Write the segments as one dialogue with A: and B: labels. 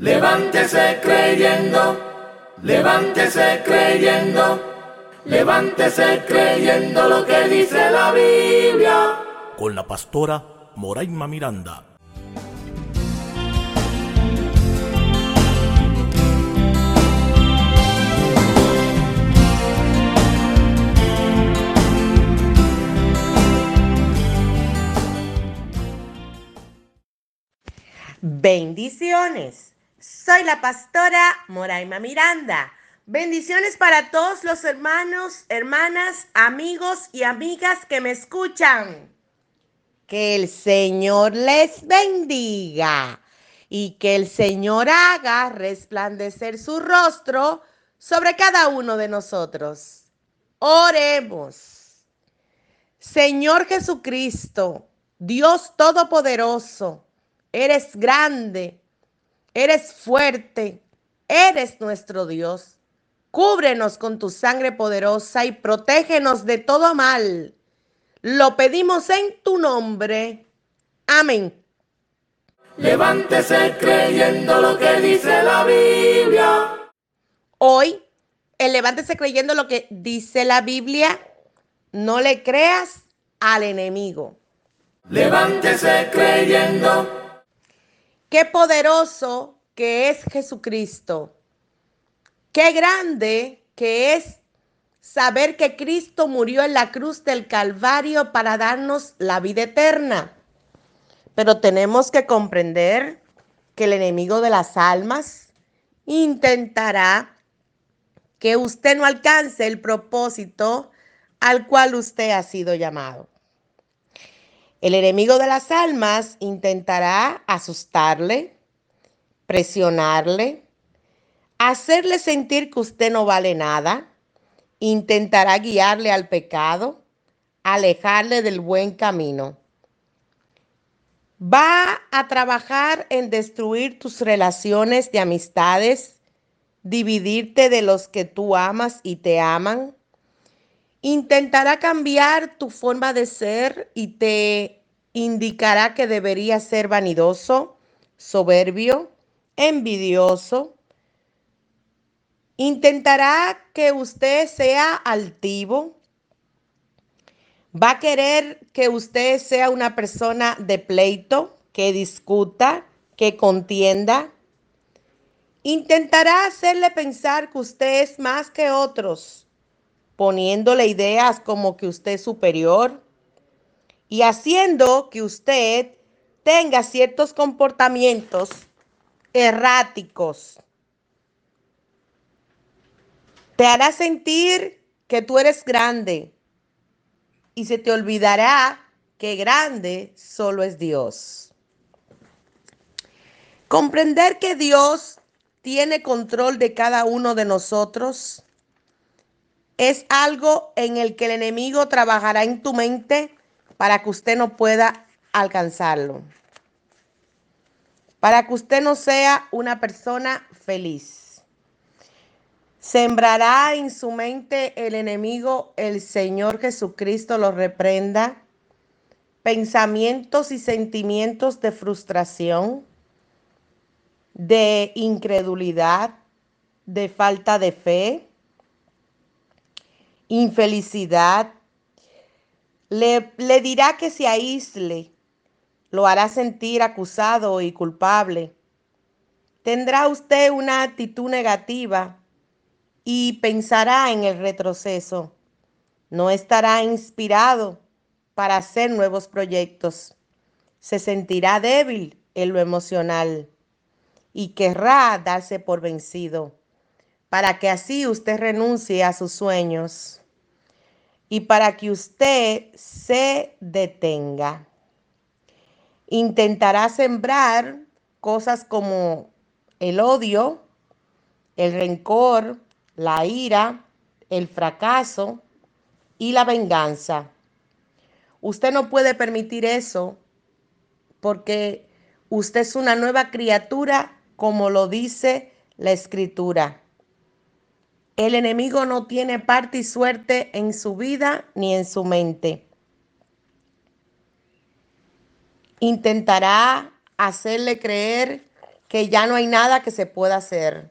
A: Levántese creyendo, levántese creyendo, levántese creyendo lo que dice la Biblia.
B: Con la pastora Moraima Miranda.
C: Bendiciones. Soy la pastora Moraima Miranda. Bendiciones para todos los hermanos, hermanas, amigos y amigas que me escuchan. Que el Señor les bendiga y que el Señor haga resplandecer su rostro sobre cada uno de nosotros. Oremos. Señor Jesucristo, Dios Todopoderoso, Eres grande, eres fuerte, eres nuestro Dios. Cúbrenos con tu sangre poderosa y protégenos de todo mal. Lo pedimos en tu nombre. Amén.
A: Levántese creyendo lo que dice la Biblia.
C: Hoy, el levántese creyendo lo que dice la Biblia, no le creas al enemigo.
A: Levántese creyendo
C: Qué poderoso que es Jesucristo. Qué grande que es saber que Cristo murió en la cruz del Calvario para darnos la vida eterna. Pero tenemos que comprender que el enemigo de las almas intentará que usted no alcance el propósito al cual usted ha sido llamado. El enemigo de las almas intentará asustarle, presionarle, hacerle sentir que usted no vale nada, intentará guiarle al pecado, alejarle del buen camino. Va a trabajar en destruir tus relaciones de amistades, dividirte de los que tú amas y te aman, intentará cambiar tu forma de ser y te indicará que deberías ser vanidoso, soberbio, envidioso. Intentará que usted sea altivo. Va a querer que usted sea una persona de pleito, que discuta, que contienda. Intentará hacerle pensar que usted es más que otros poniéndole ideas como que usted es superior y haciendo que usted tenga ciertos comportamientos erráticos. Te hará sentir que tú eres grande y se te olvidará que grande solo es Dios. Comprender que Dios tiene control de cada uno de nosotros es algo en el que el enemigo trabajará en tu mente para que usted no pueda alcanzarlo. Para que usted no sea una persona feliz. Sembrará en su mente el enemigo, el Señor Jesucristo lo reprenda, pensamientos y sentimientos de frustración, de incredulidad, de falta de fe, infelicidad. Le, le dirá que se aísle, lo hará sentir acusado y culpable. Tendrá usted una actitud negativa y pensará en el retroceso. No estará inspirado para hacer nuevos proyectos. Se sentirá débil en lo emocional y querrá darse por vencido para que así usted renuncie a sus sueños y para que usted se detenga. Intentará sembrar cosas como el odio, el rencor, la ira, el fracaso y la venganza. Usted no puede permitir eso porque usted es una nueva criatura como lo dice la escritura. El enemigo no tiene parte y suerte en su vida ni en su mente. Intentará hacerle creer que ya no hay nada que se pueda hacer.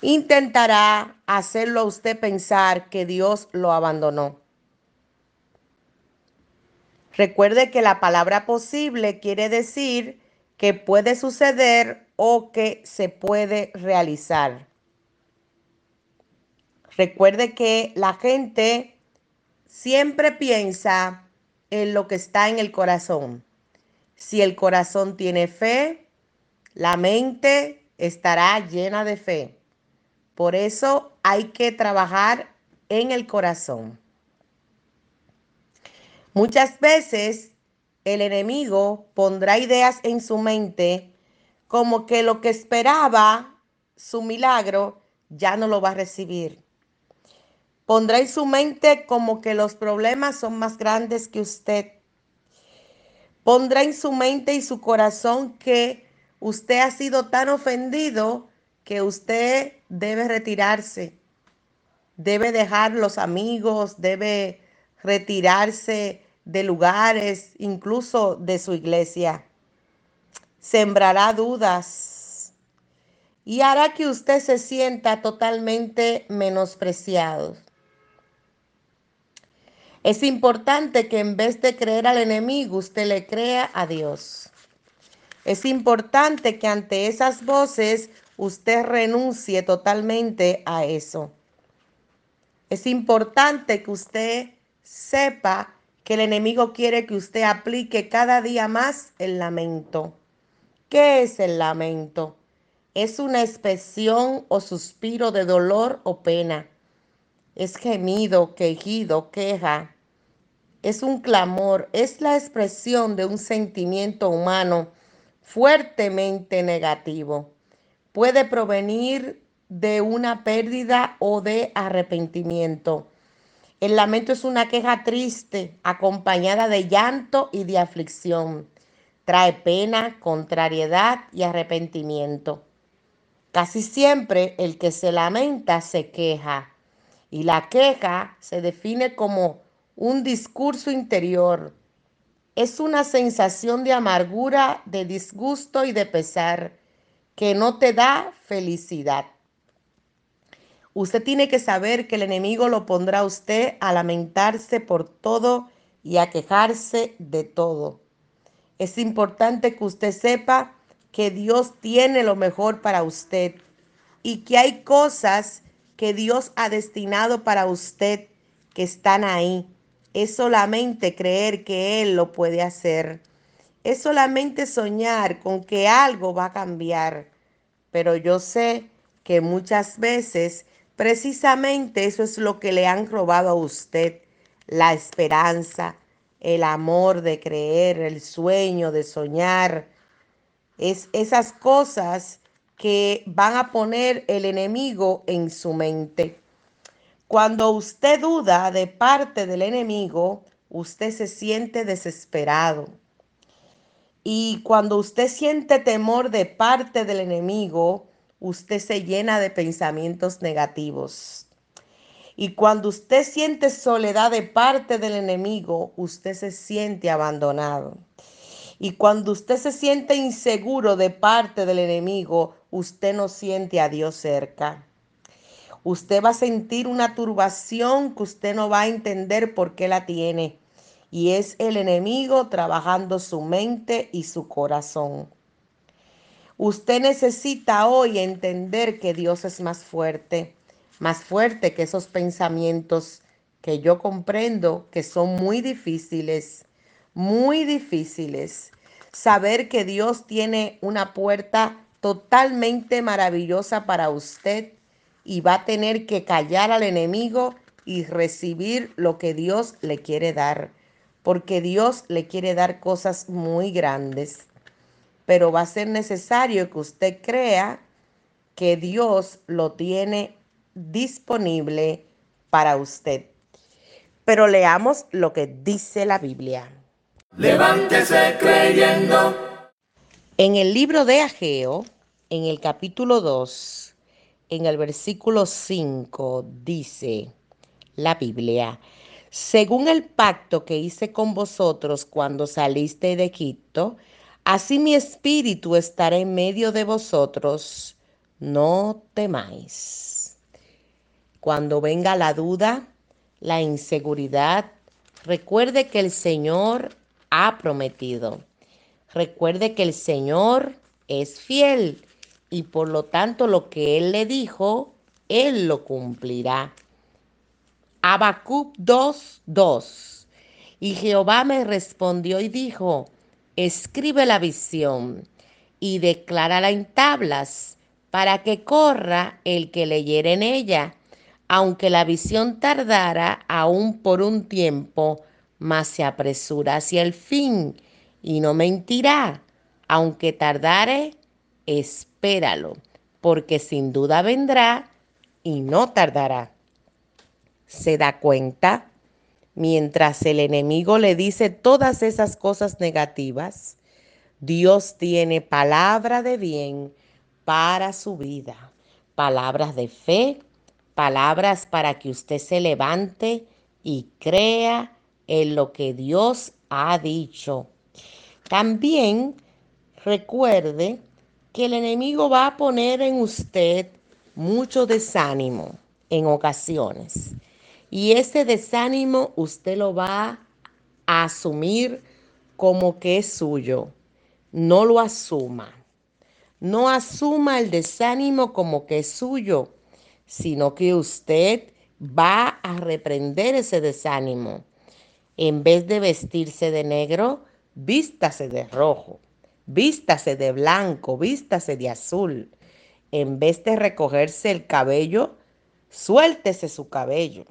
C: Intentará hacerlo a usted pensar que Dios lo abandonó. Recuerde que la palabra posible quiere decir que puede suceder o que se puede realizar. Recuerde que la gente siempre piensa en lo que está en el corazón. Si el corazón tiene fe, la mente estará llena de fe. Por eso hay que trabajar en el corazón. Muchas veces el enemigo pondrá ideas en su mente como que lo que esperaba, su milagro, ya no lo va a recibir. Pondrá en su mente como que los problemas son más grandes que usted. Pondrá en su mente y su corazón que usted ha sido tan ofendido que usted debe retirarse. Debe dejar los amigos, debe retirarse de lugares, incluso de su iglesia. Sembrará dudas y hará que usted se sienta totalmente menospreciado. Es importante que en vez de creer al enemigo, usted le crea a Dios. Es importante que ante esas voces usted renuncie totalmente a eso. Es importante que usted sepa que el enemigo quiere que usted aplique cada día más el lamento. ¿Qué es el lamento? Es una expresión o suspiro de dolor o pena. Es gemido, quejido, queja. Es un clamor, es la expresión de un sentimiento humano fuertemente negativo. Puede provenir de una pérdida o de arrepentimiento el lamento es una queja triste, acompañada de llanto y de aflicción. Trae pena, contrariedad y arrepentimiento. Casi siempre el que se lamenta se queja y la queja se define como un discurso interior. Es una sensación de amargura, de disgusto y de pesar que no te da felicidad. Usted tiene que saber que el enemigo lo pondrá a usted a lamentarse por todo y a quejarse de todo. Es importante que usted sepa que Dios tiene lo mejor para usted y que hay cosas que Dios ha destinado para usted que están ahí. Es solamente creer que Él lo puede hacer. Es solamente soñar con que algo va a cambiar. Pero yo sé que muchas veces Precisamente eso es lo que le han robado a usted, la esperanza, el amor de creer, el sueño de soñar. Es esas cosas que van a poner el enemigo en su mente. Cuando usted duda de parte del enemigo, usted se siente desesperado. Y cuando usted siente temor de parte del enemigo, usted se llena de pensamientos negativos. Y cuando usted siente soledad de parte del enemigo, usted se siente abandonado. Y cuando usted se siente inseguro de parte del enemigo, usted no siente a Dios cerca. Usted va a sentir una turbación que usted no va a entender por qué la tiene. Y es el enemigo trabajando su mente y su corazón. Usted necesita hoy entender que Dios es más fuerte, más fuerte que esos pensamientos que yo comprendo que son muy difíciles, muy difíciles. Saber que Dios tiene una puerta totalmente maravillosa para usted y va a tener que callar al enemigo y recibir lo que Dios le quiere dar, porque Dios le quiere dar cosas muy grandes pero va a ser necesario que usted crea que Dios lo tiene disponible para usted. Pero leamos lo que dice la Biblia.
A: Levántese creyendo.
C: En el libro de Ageo, en el capítulo 2, en el versículo 5, dice la Biblia, según el pacto que hice con vosotros cuando saliste de Egipto, Así mi espíritu estará en medio de vosotros, no temáis. Cuando venga la duda, la inseguridad, recuerde que el Señor ha prometido. Recuerde que el Señor es fiel y por lo tanto lo que Él le dijo, Él lo cumplirá. Habacuc 2, 2. Y Jehová me respondió y dijo, escribe la visión y declárala en tablas para que corra el que leyere en ella, aunque la visión tardara aún por un tiempo, mas se apresura hacia el fin y no mentirá, aunque tardare, espéralo, porque sin duda vendrá y no tardará. ¿Se da cuenta? Mientras el enemigo le dice todas esas cosas negativas, Dios tiene palabra de bien para su vida, palabras de fe, palabras para que usted se levante y crea en lo que Dios ha dicho. También recuerde que el enemigo va a poner en usted mucho desánimo en ocasiones. Y ese desánimo usted lo va a asumir como que es suyo. No lo asuma. No asuma el desánimo como que es suyo, sino que usted va a reprender ese desánimo. En vez de vestirse de negro, vístase de rojo, vístase de blanco, vístase de azul. En vez de recogerse el cabello, suéltese su cabello.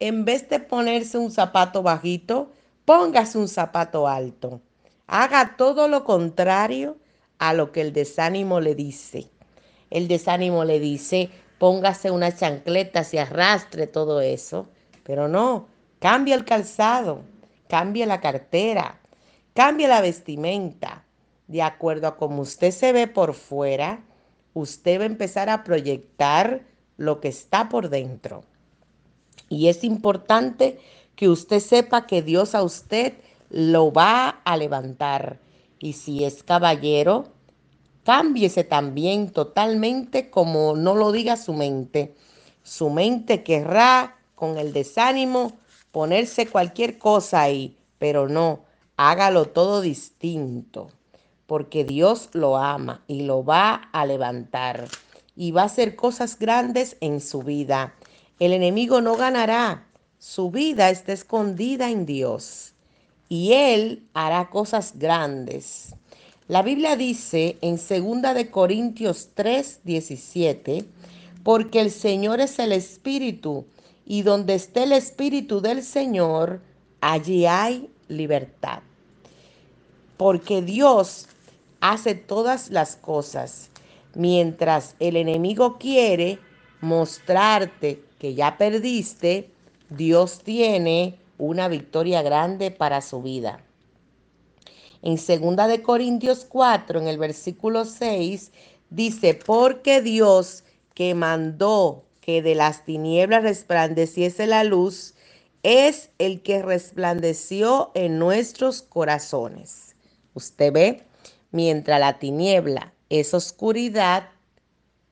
C: En vez de ponerse un zapato bajito, póngase un zapato alto. Haga todo lo contrario a lo que el desánimo le dice. El desánimo le dice, póngase una chancleta, se arrastre todo eso. Pero no, cambia el calzado, cambia la cartera, Cambie la vestimenta. De acuerdo a cómo usted se ve por fuera, usted va a empezar a proyectar lo que está por dentro. Y es importante que usted sepa que Dios a usted lo va a levantar. Y si es caballero, cámbiese también totalmente como no lo diga su mente. Su mente querrá con el desánimo ponerse cualquier cosa ahí, pero no hágalo todo distinto, porque Dios lo ama y lo va a levantar y va a hacer cosas grandes en su vida. El enemigo no ganará, su vida está escondida en Dios y él hará cosas grandes. La Biblia dice en 2 de Corintios 3, 17, porque el Señor es el Espíritu y donde esté el Espíritu del Señor, allí hay libertad porque Dios hace todas las cosas. Mientras el enemigo quiere mostrarte que ya perdiste, Dios tiene una victoria grande para su vida. En 2 de Corintios 4, en el versículo 6, dice, porque Dios que mandó que de las tinieblas resplandeciese la luz, es el que resplandeció en nuestros corazones. Usted ve, mientras la tiniebla es oscuridad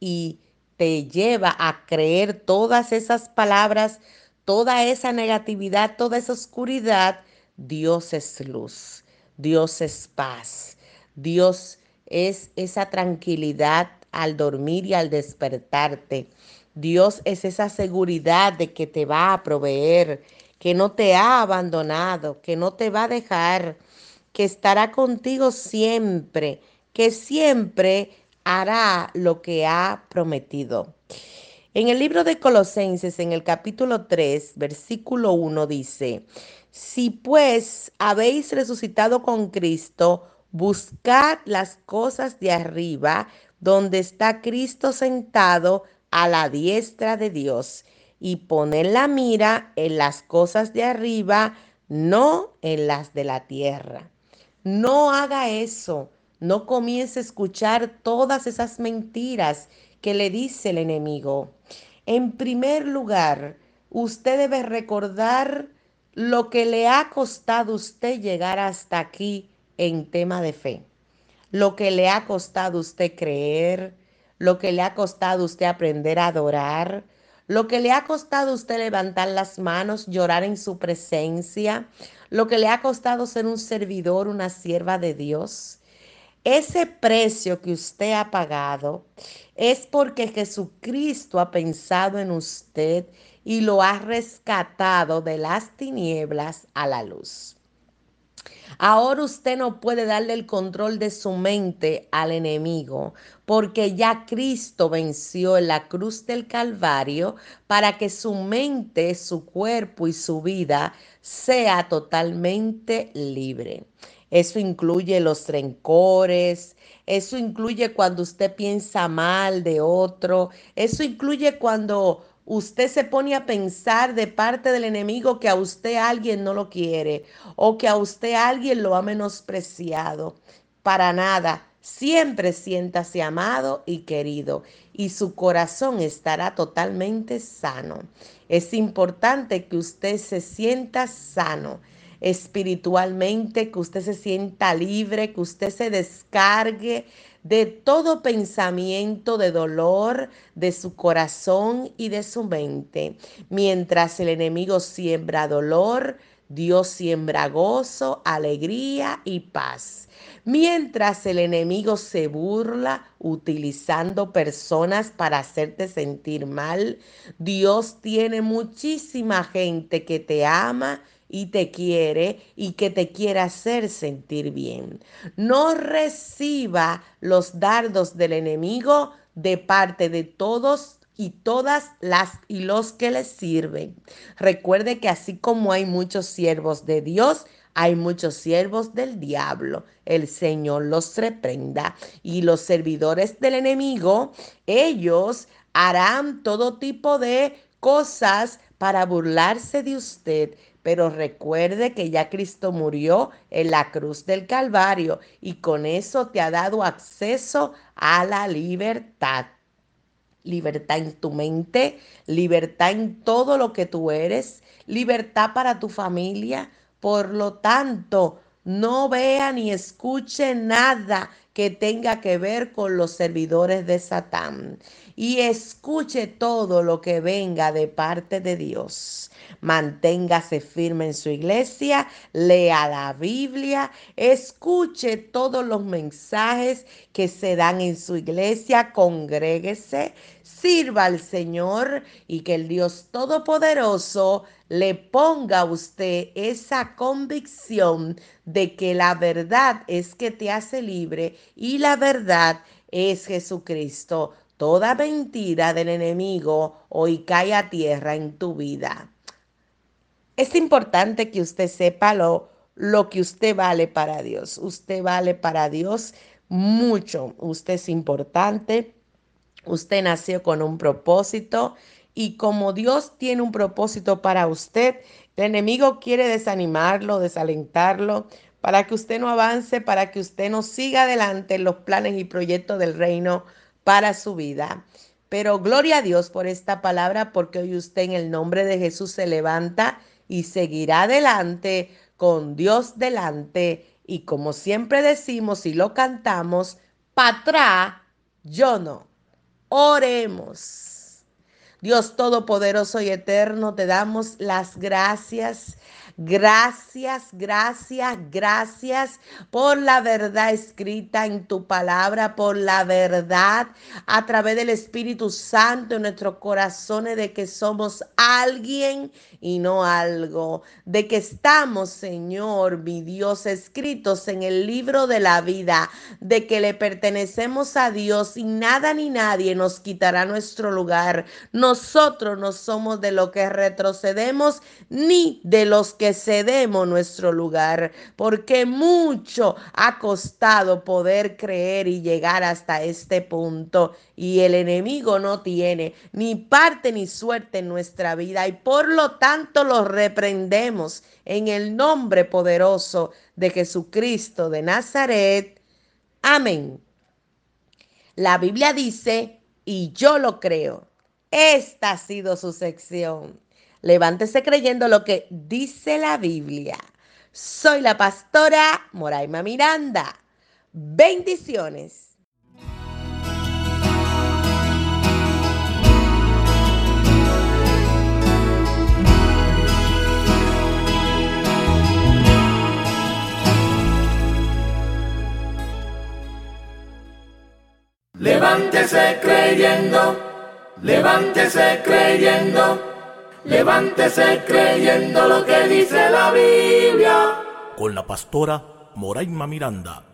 C: y te lleva a creer todas esas palabras, toda esa negatividad, toda esa oscuridad, Dios es luz, Dios es paz, Dios es esa tranquilidad al dormir y al despertarte. Dios es esa seguridad de que te va a proveer, que no te ha abandonado, que no te va a dejar que estará contigo siempre, que siempre hará lo que ha prometido. En el libro de Colosenses, en el capítulo 3, versículo 1 dice, si pues habéis resucitado con Cristo, buscad las cosas de arriba, donde está Cristo sentado a la diestra de Dios, y poned la mira en las cosas de arriba, no en las de la tierra. No haga eso. No comience a escuchar todas esas mentiras que le dice el enemigo. En primer lugar, usted debe recordar lo que le ha costado usted llegar hasta aquí en tema de fe. lo que le ha costado usted creer, lo que le ha costado usted aprender a adorar, lo que le ha costado usted levantar las manos, llorar en su presencia, lo que le ha costado ser un servidor, una sierva de Dios. Ese precio que usted ha pagado es porque Jesucristo ha pensado en usted y lo ha rescatado de las tinieblas a la luz. Ahora usted no puede darle el control de su mente al enemigo, porque ya Cristo venció en la cruz del Calvario para que su mente, su cuerpo y su vida sea totalmente libre. Eso incluye los rencores, eso incluye cuando usted piensa mal de otro, eso incluye cuando usted se pone a pensar de parte del enemigo que a usted alguien no lo quiere o que a usted alguien lo ha menospreciado. Para nada, siempre siéntase amado y querido y su corazón estará totalmente sano. Es importante que usted se sienta sano espiritualmente, que usted se sienta libre, que usted se descargue de todo pensamiento de dolor de su corazón y de su mente. Mientras el enemigo siembra dolor, Dios siembra gozo, alegría y paz. Mientras el enemigo se burla utilizando personas para hacerte sentir mal, Dios tiene muchísima gente que te ama y te quiere y que te quiere hacer sentir bien. No reciba los dardos del enemigo de parte de todos y todas las y los que le sirven. Recuerde que así como hay muchos siervos de Dios, hay muchos siervos del diablo. El Señor los reprenda. Y los servidores del enemigo, ellos harán todo tipo de cosas para burlarse de usted, pero recuerde que ya Cristo murió en la cruz del Calvario y con eso te ha dado acceso a la libertad. Libertad en tu mente, libertad en todo lo que tú eres, libertad para tu familia. Por lo tanto, no vea ni escuche nada que tenga que ver con los servidores de Satán y escuche todo lo que venga de parte de Dios. Manténgase firme en su iglesia, lea la Biblia, escuche todos los mensajes que se dan en su iglesia, congréguese, sirva al Señor y que el Dios Todopoderoso le ponga a usted esa convicción de que la verdad es que te hace libre y la verdad es Jesucristo. Toda mentira del enemigo hoy cae a tierra en tu vida. Es importante que usted sepa lo, lo que usted vale para Dios. Usted vale para Dios mucho. Usted es importante. Usted nació con un propósito y como Dios tiene un propósito para usted, el enemigo quiere desanimarlo, desalentarlo, para que usted no avance, para que usted no siga adelante en los planes y proyectos del reino para su vida. Pero gloria a Dios por esta palabra, porque hoy usted en el nombre de Jesús se levanta y seguirá adelante con Dios delante. Y como siempre decimos y lo cantamos, patrá, yo no. Oremos. Dios Todopoderoso y Eterno, te damos las gracias Gracias, gracias, gracias por la verdad escrita en tu palabra, por la verdad a través del Espíritu Santo en nuestros corazones de que somos alguien y no algo, de que estamos, Señor, mi Dios, escritos en el libro de la vida, de que le pertenecemos a Dios y nada ni nadie nos quitará nuestro lugar. Nosotros no somos de lo que retrocedemos ni de los que cedemos nuestro lugar, porque mucho ha costado poder creer y llegar hasta este punto. Y el enemigo no tiene ni parte ni suerte en nuestra vida y por lo tanto lo reprendemos en el nombre poderoso de Jesucristo de Nazaret. Amén. La Biblia dice, y yo lo creo, esta ha sido su sección. Levántese creyendo lo que dice la Biblia. Soy la pastora Moraima Miranda. Bendiciones.
A: Levántese creyendo, levántese creyendo, levántese creyendo lo que dice la Biblia.
B: Con la pastora Moraima Miranda.